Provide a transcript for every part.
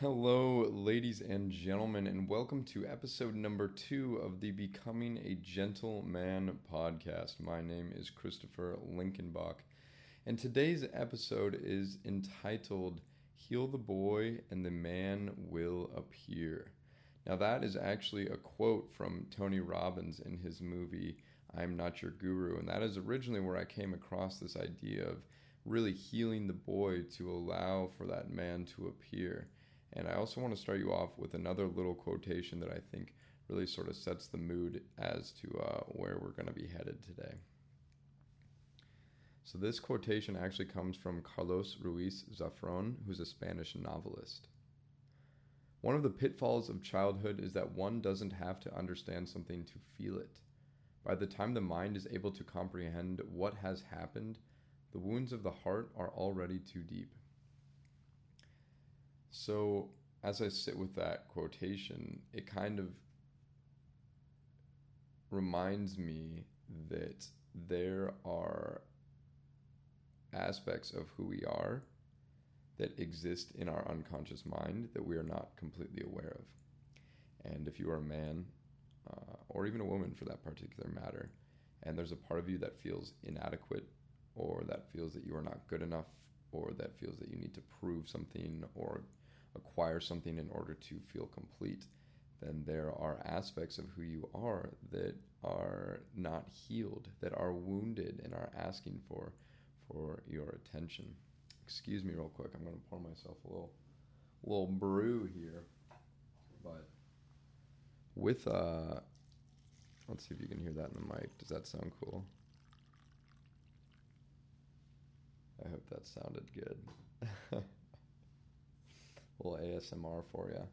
Hello, ladies and gentlemen, and welcome to episode number two of the Becoming a Gentleman podcast. My name is Christopher Linkenbach, and today's episode is entitled Heal the Boy and the Man Will Appear. Now, that is actually a quote from Tony Robbins in his movie I'm Not Your Guru, and that is originally where I came across this idea of really healing the boy to allow for that man to appear. And I also want to start you off with another little quotation that I think really sort of sets the mood as to uh, where we're going to be headed today. So, this quotation actually comes from Carlos Ruiz Zafron, who's a Spanish novelist. One of the pitfalls of childhood is that one doesn't have to understand something to feel it. By the time the mind is able to comprehend what has happened, the wounds of the heart are already too deep. So, as I sit with that quotation, it kind of reminds me that there are aspects of who we are that exist in our unconscious mind that we are not completely aware of. And if you are a man, uh, or even a woman for that particular matter, and there's a part of you that feels inadequate, or that feels that you are not good enough, or that feels that you need to prove something or acquire something in order to feel complete, then there are aspects of who you are that are not healed, that are wounded and are asking for for your attention. Excuse me real quick. I'm going to pour myself a little little brew here. But with uh let's see if you can hear that in the mic. Does that sound cool? I hope that sounded good. little ASMR for you.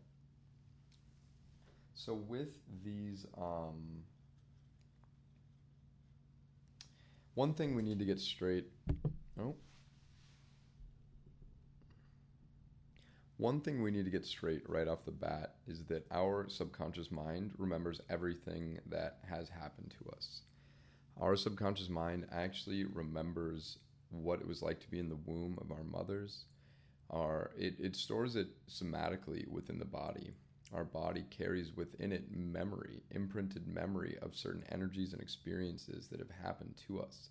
So with these, um, one thing we need to get straight. Oh. One thing we need to get straight right off the bat is that our subconscious mind remembers everything that has happened to us. Our subconscious mind actually remembers what it was like to be in the womb of our mothers our it, it stores it somatically within the body. Our body carries within it memory imprinted memory of certain energies and experiences that have happened to us.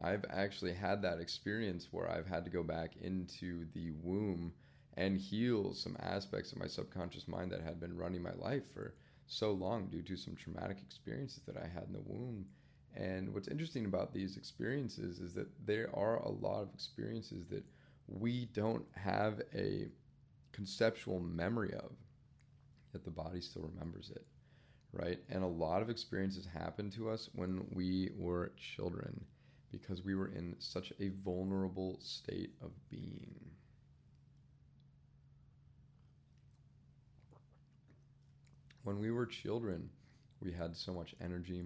I've actually had that experience where i've had to go back into the womb and heal some aspects of my subconscious mind that had been running my life for so long due to some traumatic experiences that i had in the womb. And what's interesting about these experiences is that there are a lot of experiences that we don't have a conceptual memory of, yet the body still remembers it, right? And a lot of experiences happen to us when we were children because we were in such a vulnerable state of being. When we were children, we had so much energy.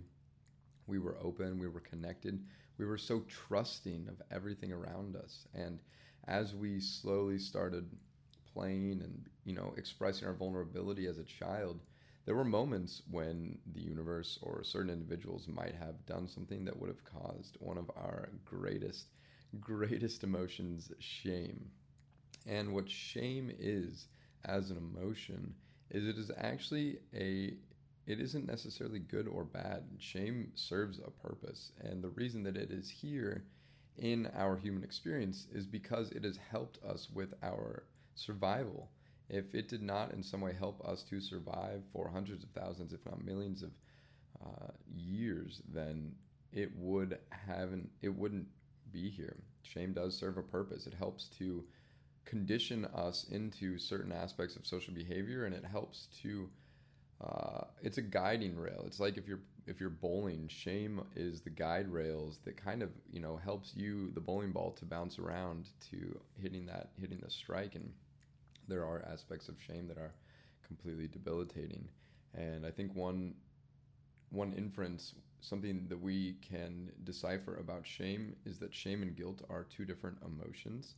We were open, we were connected, we were so trusting of everything around us. And as we slowly started playing and you know expressing our vulnerability as a child there were moments when the universe or certain individuals might have done something that would have caused one of our greatest greatest emotions shame. And what shame is as an emotion is it is actually a it isn't necessarily good or bad. Shame serves a purpose. And the reason that it is here in our human experience is because it has helped us with our survival. If it did not in some way help us to survive for hundreds of thousands, if not millions of uh, years, then it would haven't it wouldn't be here. Shame does serve a purpose. It helps to condition us into certain aspects of social behavior, and it helps to uh, it's a guiding rail. It's like if you're if you're bowling, shame is the guide rails that kind of you know helps you the bowling ball to bounce around to hitting that hitting the strike. And there are aspects of shame that are completely debilitating. And I think one one inference, something that we can decipher about shame, is that shame and guilt are two different emotions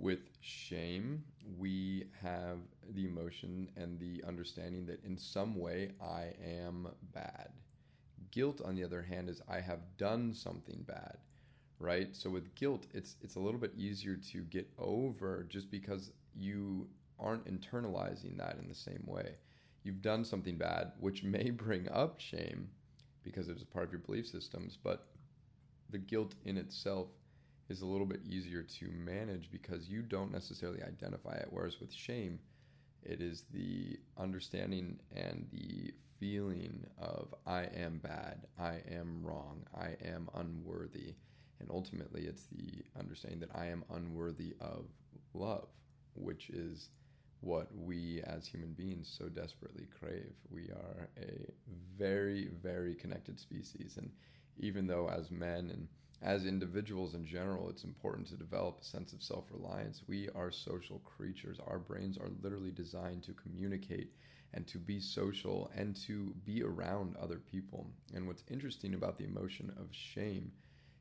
with shame, we have the emotion and the understanding that in some way I am bad. Guilt, on the other hand, is I have done something bad, right? So with guilt, it's it's a little bit easier to get over just because you aren't internalizing that in the same way. You've done something bad, which may bring up shame because it is a part of your belief systems, but the guilt in itself is a little bit easier to manage because you don't necessarily identify it. Whereas with shame, it is the understanding and the feeling of I am bad, I am wrong, I am unworthy. And ultimately, it's the understanding that I am unworthy of love, which is what we as human beings so desperately crave. We are a very, very connected species. And even though, as men and as individuals in general, it's important to develop a sense of self reliance. We are social creatures. Our brains are literally designed to communicate and to be social and to be around other people. And what's interesting about the emotion of shame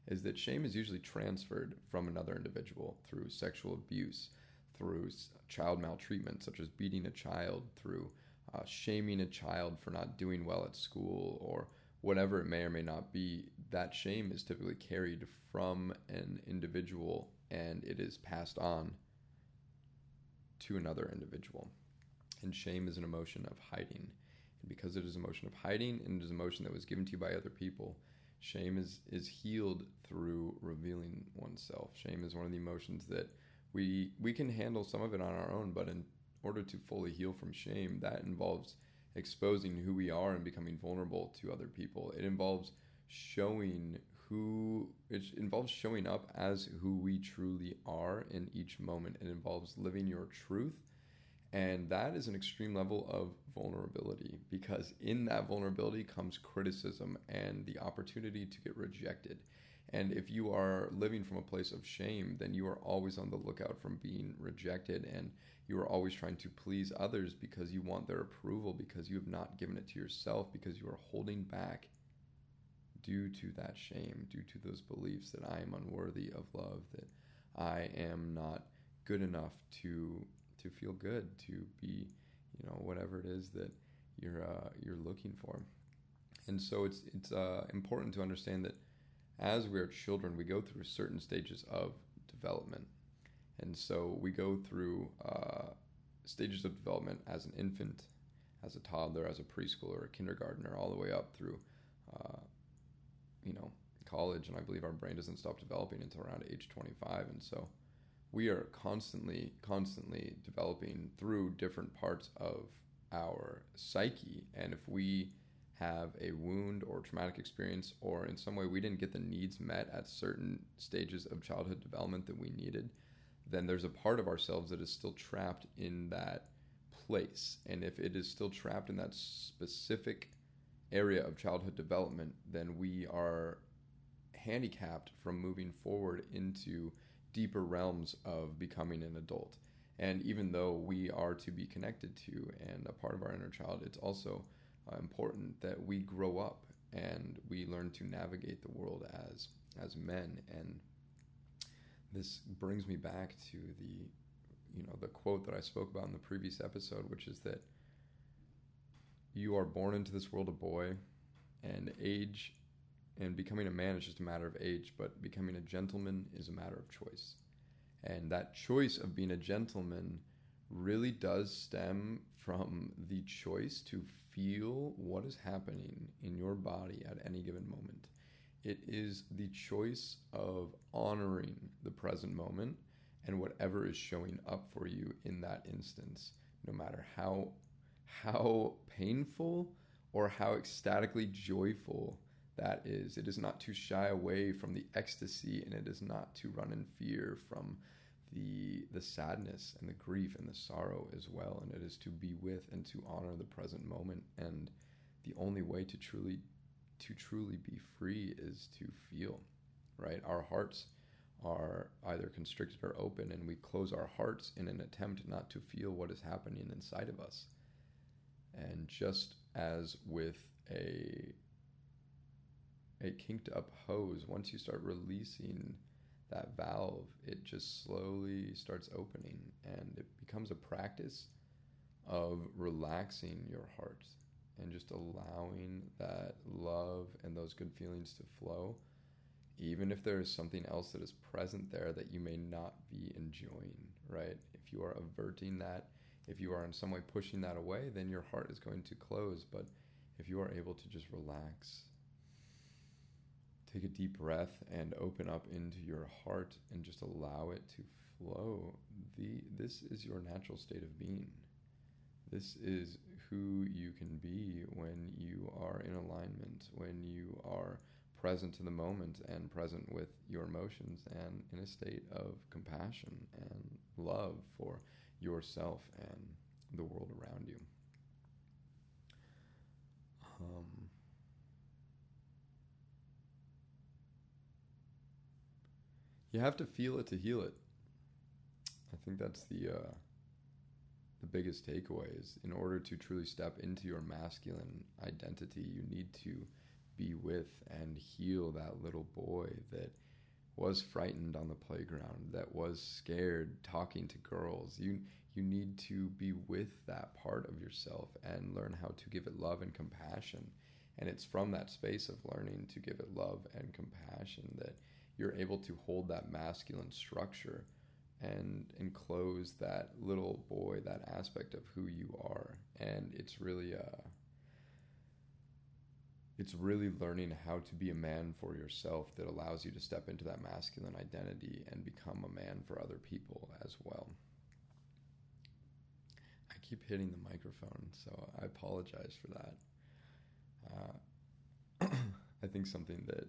is that shame is usually transferred from another individual through sexual abuse, through child maltreatment, such as beating a child, through uh, shaming a child for not doing well at school, or whatever it may or may not be, that shame is typically carried from an individual and it is passed on to another individual. And shame is an emotion of hiding. And because it is an emotion of hiding and it is an emotion that was given to you by other people, shame is, is healed through revealing oneself. Shame is one of the emotions that we we can handle some of it on our own, but in order to fully heal from shame, that involves exposing who we are and becoming vulnerable to other people. It involves showing who it involves showing up as who we truly are in each moment. It involves living your truth. And that is an extreme level of vulnerability because in that vulnerability comes criticism and the opportunity to get rejected. And if you are living from a place of shame, then you are always on the lookout from being rejected and you are always trying to please others because you want their approval, because you have not given it to yourself, because you are holding back due to that shame, due to those beliefs that I am unworthy of love, that I am not good enough to to feel good, to be, you know, whatever it is that you're uh, you're looking for. And so it's it's uh, important to understand that as we are children, we go through certain stages of development and so we go through uh, stages of development as an infant, as a toddler, as a preschooler, a kindergartner, all the way up through, uh, you know, college. And I believe our brain doesn't stop developing until around age 25. And so we are constantly, constantly developing through different parts of our psyche. And if we have a wound or traumatic experience, or in some way we didn't get the needs met at certain stages of childhood development that we needed, then there's a part of ourselves that is still trapped in that place. And if it is still trapped in that specific area of childhood development, then we are handicapped from moving forward into deeper realms of becoming an adult. And even though we are to be connected to and a part of our inner child, it's also uh, important that we grow up and we learn to navigate the world as as men and this brings me back to the you know the quote that I spoke about in the previous episode, which is that you are born into this world a boy, and age and becoming a man is just a matter of age, but becoming a gentleman is a matter of choice. And that choice of being a gentleman really does stem from the choice to feel what is happening in your body at any given moment. It is the choice of honoring the present moment and whatever is showing up for you in that instance, no matter how how painful or how ecstatically joyful that is. It is not to shy away from the ecstasy and it is not to run in fear from the the sadness and the grief and the sorrow as well and it is to be with and to honor the present moment and the only way to truly to truly be free is to feel, right? Our hearts are either constricted or open, and we close our hearts in an attempt not to feel what is happening inside of us. And just as with a a kinked up hose, once you start releasing that valve, it just slowly starts opening, and it becomes a practice of relaxing your heart and just allowing that love and those good feelings to flow, even if there is something else that is present there that you may not be enjoying, right? If you are averting that, If you are in some way pushing that away, then your heart is going to close. But if you are able to just relax, take a deep breath and open up into your heart and just allow it to flow, the this is your natural state of being. This is who you can be when you are in alignment, when you are present to the moment and present with your emotions and in a state of compassion and love for yourself and the world around you. Um, you have to feel it to heal it. I think that's the uh, the biggest takeaway is in order to truly step into your masculine identity, you need to be with and heal that little boy that was frightened on the playground, that was scared talking to girls. You you need to be with that part of yourself and learn how to give it love and compassion. And it's from that space of learning to give it love and compassion that you're able to hold that masculine structure and enclose that little boy, that aspect of who you are. And it's really uh it's really learning how to be a man for yourself that allows you to step into that masculine identity and become a man for other people as well. I keep hitting the microphone, so I apologize for that. Uh, I think something that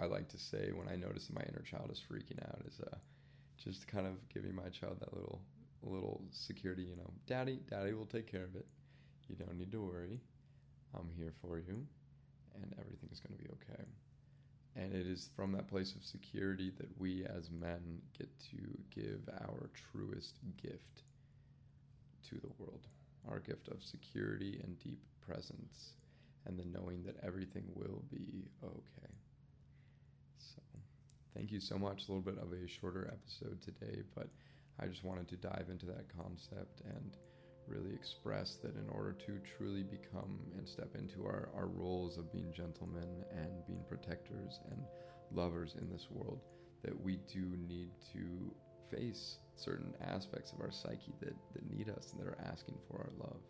I like to say when I notice that my inner child is freaking out is uh, just kind of giving my child that little little security, you know, daddy, daddy will take care of it. You don't need to worry. I'm here for you and everything's going to be okay. And it is from that place of security that we as men get to give our truest gift to the world our gift of security and deep presence, and the knowing that everything will be okay. Thank you so much. A little bit of a shorter episode today, but I just wanted to dive into that concept and really express that in order to truly become and step into our, our roles of being gentlemen and being protectors and lovers in this world, that we do need to face certain aspects of our psyche that, that need us and that are asking for our love.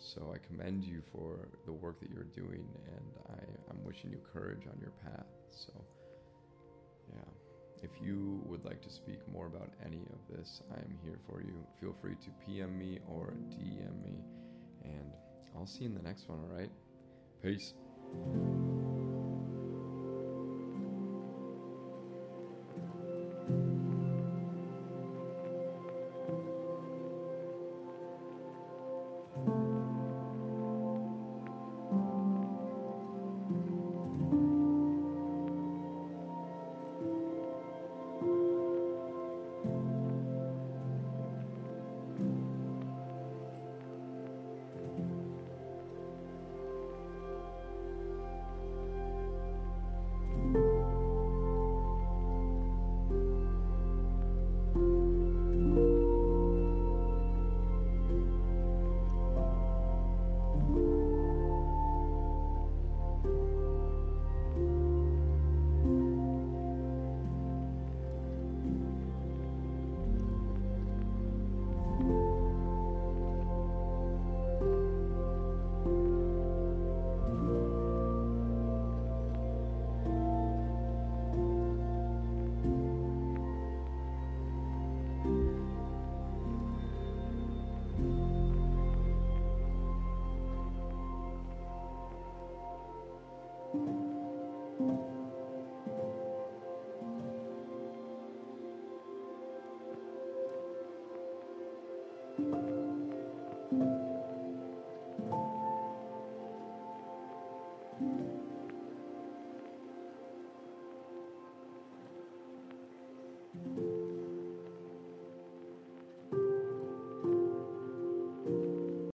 So I commend you for the work that you're doing, and I, I'm wishing you courage on your path. So, yeah. If you would like to speak more about any of this, I am here for you. Feel free to PM me or DM me, and I'll see you in the next one, all right? Peace.